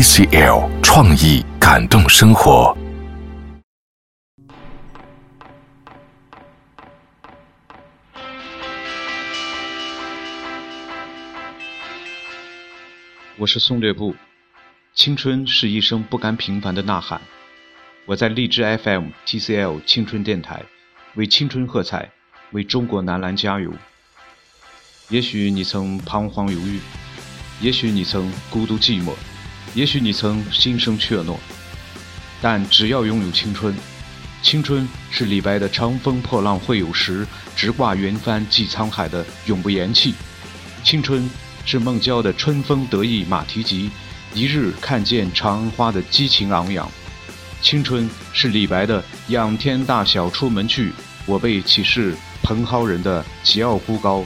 TCL 创意感动生活。我是宋略布，青春是一声不甘平凡的呐喊。我在荔枝 FM TCL 青春电台，为青春喝彩，为中国男篮加油。也许你曾彷徨犹豫，也许你曾孤独寂寞，也许你曾心生怯懦，但只要拥有青春，青春是李白的“长风破浪会有时，直挂云帆济沧海”的永不言弃，青春。是孟郊的“春风得意马蹄疾，一日看见长安花”的激情昂扬；青春是李白的“仰天大笑出门去，我辈岂是蓬蒿人”的桀骜孤高；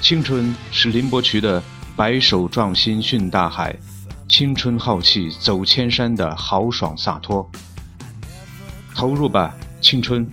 青春是林伯渠的“白首壮心训大海，青春浩气走千山”的豪爽洒脱。投入吧，青春！